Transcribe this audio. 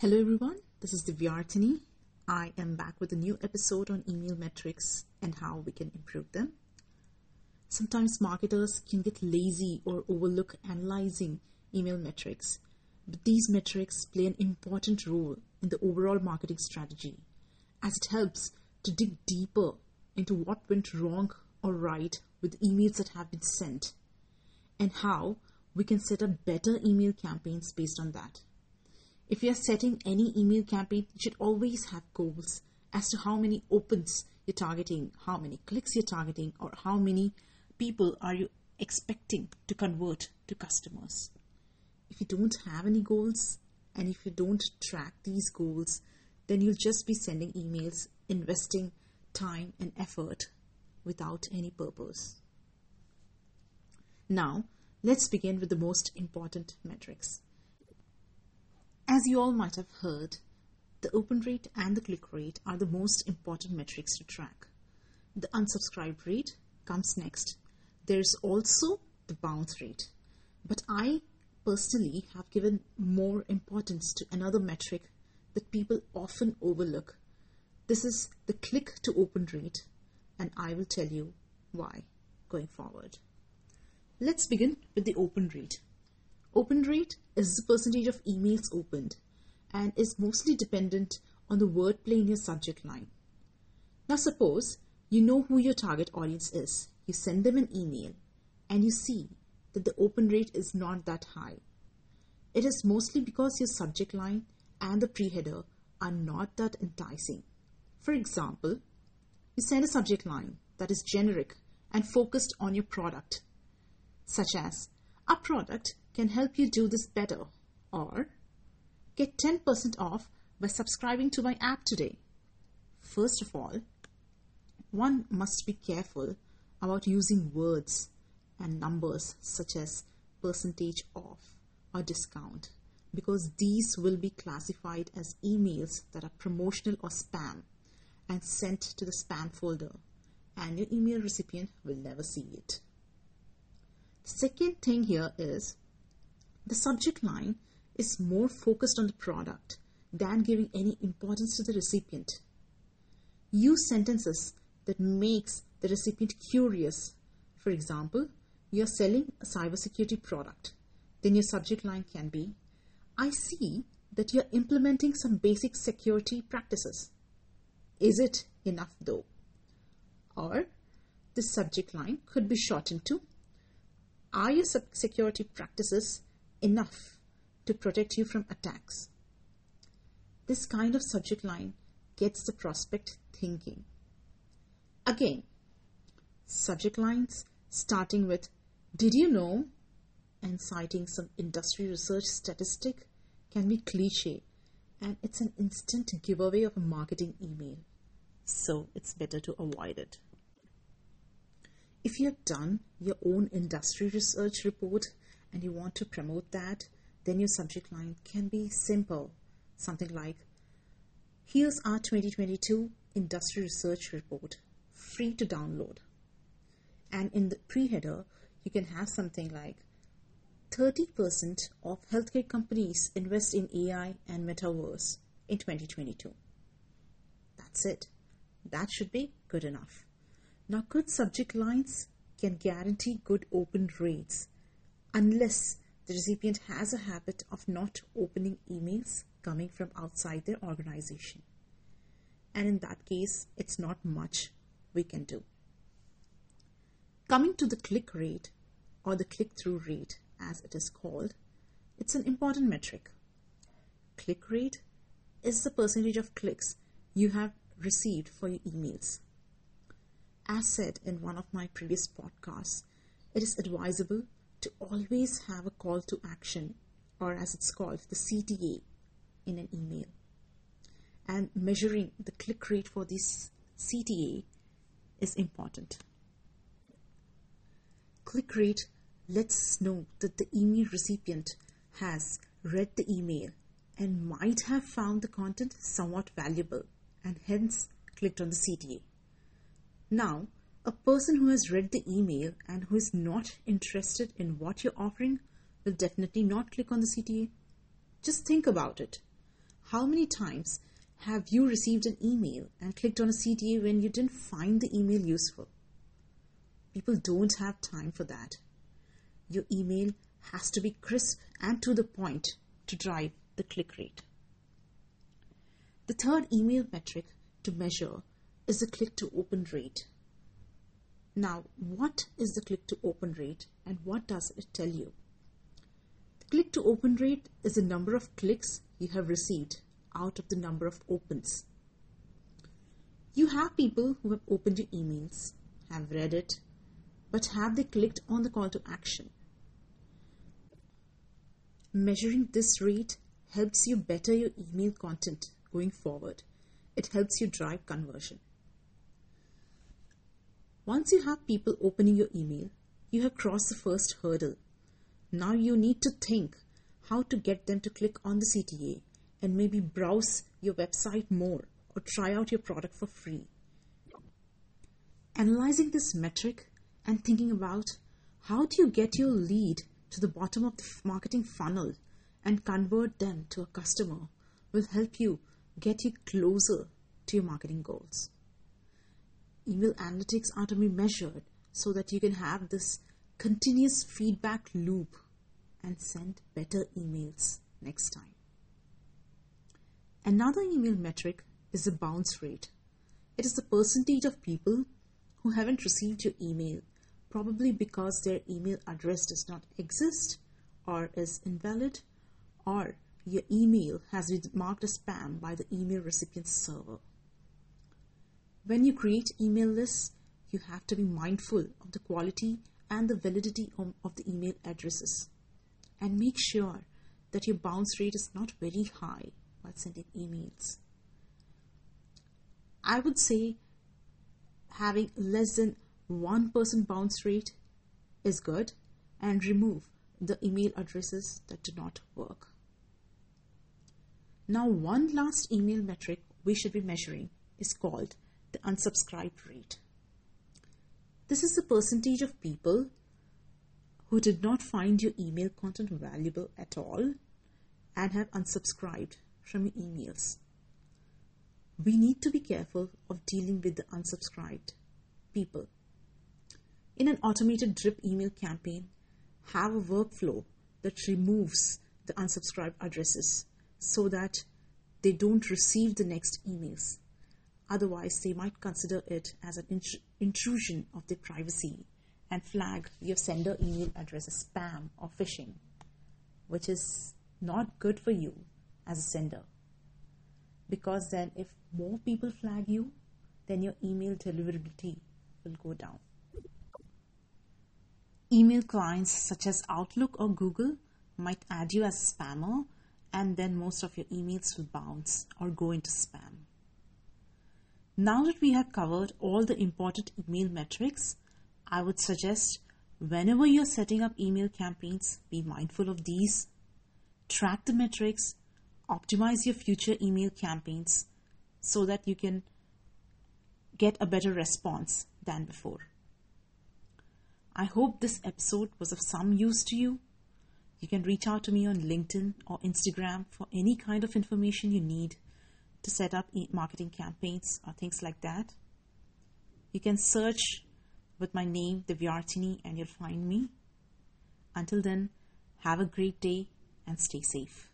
Hello everyone, this is Divyarthini. I am back with a new episode on email metrics and how we can improve them. Sometimes marketers can get lazy or overlook analyzing email metrics, but these metrics play an important role in the overall marketing strategy as it helps to dig deeper into what went wrong or right with emails that have been sent and how we can set up better email campaigns based on that. If you are setting any email campaign, you should always have goals as to how many opens you're targeting, how many clicks you're targeting, or how many people are you expecting to convert to customers. If you don't have any goals and if you don't track these goals, then you'll just be sending emails, investing time and effort without any purpose. Now, let's begin with the most important metrics. As you all might have heard, the open rate and the click rate are the most important metrics to track. The unsubscribe rate comes next. There's also the bounce rate. But I personally have given more importance to another metric that people often overlook. This is the click to open rate, and I will tell you why going forward. Let's begin with the open rate. Open rate is the percentage of emails opened and is mostly dependent on the wordplay in your subject line. Now, suppose you know who your target audience is. You send them an email and you see that the open rate is not that high. It is mostly because your subject line and the pre-header are not that enticing. For example, you send a subject line that is generic and focused on your product, such as, Our product can help you do this better. Or get 10% off by subscribing to my app today. First of all, one must be careful about using words and numbers such as percentage off or discount because these will be classified as emails that are promotional or spam and sent to the spam folder and your email recipient will never see it. Second thing here is the subject line is more focused on the product than giving any importance to the recipient. Use sentences that makes the recipient curious. For example, you're selling a cybersecurity product. Then your subject line can be, I see that you're implementing some basic security practices. Is it enough though? Or the subject line could be shortened to, Are your security practices enough to protect you from attacks. This kind of subject line gets the prospect thinking. Again, subject lines starting with Did you know? and citing some industry research statistic can be cliche and it's an instant giveaway of a marketing email. So it's better to avoid it. If you have done your own industry research report and you want to promote that, then your subject line can be simple. Something like, Here's our 2022 Industry Research Report, free to download. And in the pre header, you can have something like 30% of healthcare companies invest in AI and metaverse in 2022. That's it. That should be good enough. Now, good subject lines can guarantee good open rates unless the recipient has a habit of not opening emails coming from outside their organization. And in that case, it's not much we can do. Coming to the click rate or the click through rate, as it is called, it's an important metric. Click rate is the percentage of clicks you have received for your emails. As said in one of my previous podcasts, it is advisable to always have a call to action, or as it's called, the CTA, in an email. And measuring the click rate for this CTA is important. Click rate lets us know that the email recipient has read the email and might have found the content somewhat valuable and hence clicked on the CTA. Now, a person who has read the email and who is not interested in what you're offering will definitely not click on the CTA. Just think about it. How many times have you received an email and clicked on a CTA when you didn't find the email useful? People don't have time for that. Your email has to be crisp and to the point to drive the click rate. The third email metric to measure is the click to open rate. Now, what is the click to open rate and what does it tell you? The click to open rate is the number of clicks you have received out of the number of opens. You have people who have opened your emails, have read it, but have they clicked on the call to action? Measuring this rate helps you better your email content going forward. It helps you drive conversion. Once you have people opening your email, you have crossed the first hurdle. Now you need to think how to get them to click on the CTA and maybe browse your website more or try out your product for free. Analyzing this metric and thinking about how do you get your lead to the bottom of the marketing funnel and convert them to a customer will help you get you closer to your marketing goals. Email analytics are to be measured so that you can have this continuous feedback loop and send better emails next time. Another email metric is the bounce rate. It is the percentage of people who haven't received your email, probably because their email address does not exist or is invalid, or your email has been marked as spam by the email recipient server. When you create email lists, you have to be mindful of the quality and the validity of, the email addresses and make sure that your bounce rate is not very high while sending emails. I would say having less than 1% bounce rate is good and remove the email addresses that do not work. Now, one last email metric we should be measuring is called the unsubscribe rate. This is the percentage of people who did not find your email content valuable at all and have unsubscribed from your emails. We need to be careful of dealing with the unsubscribed people. In an automated drip email campaign, have a workflow that removes the unsubscribed addresses so that they don't receive the next emails. Otherwise, they might consider it as an intrusion of their privacy and flag your sender email address as spam or phishing, which is not good for you as a sender. Because then, if more people flag you, then your email deliverability will go down. Email clients such as Outlook or Google might add you as a spammer and then most of your emails will bounce or go into spam. Now that we have covered all the important email metrics, I would suggest whenever you're setting up email campaigns, be mindful of these. Track the metrics, optimize your future email campaigns so that you can get a better response than before. I hope this episode was of some use to you. You can reach out to me on LinkedIn or Instagram for any kind of information you need to set up marketing campaigns or things like that. You can search with my name, Divyarthini, and you'll find me. Until then, have a great day and stay safe.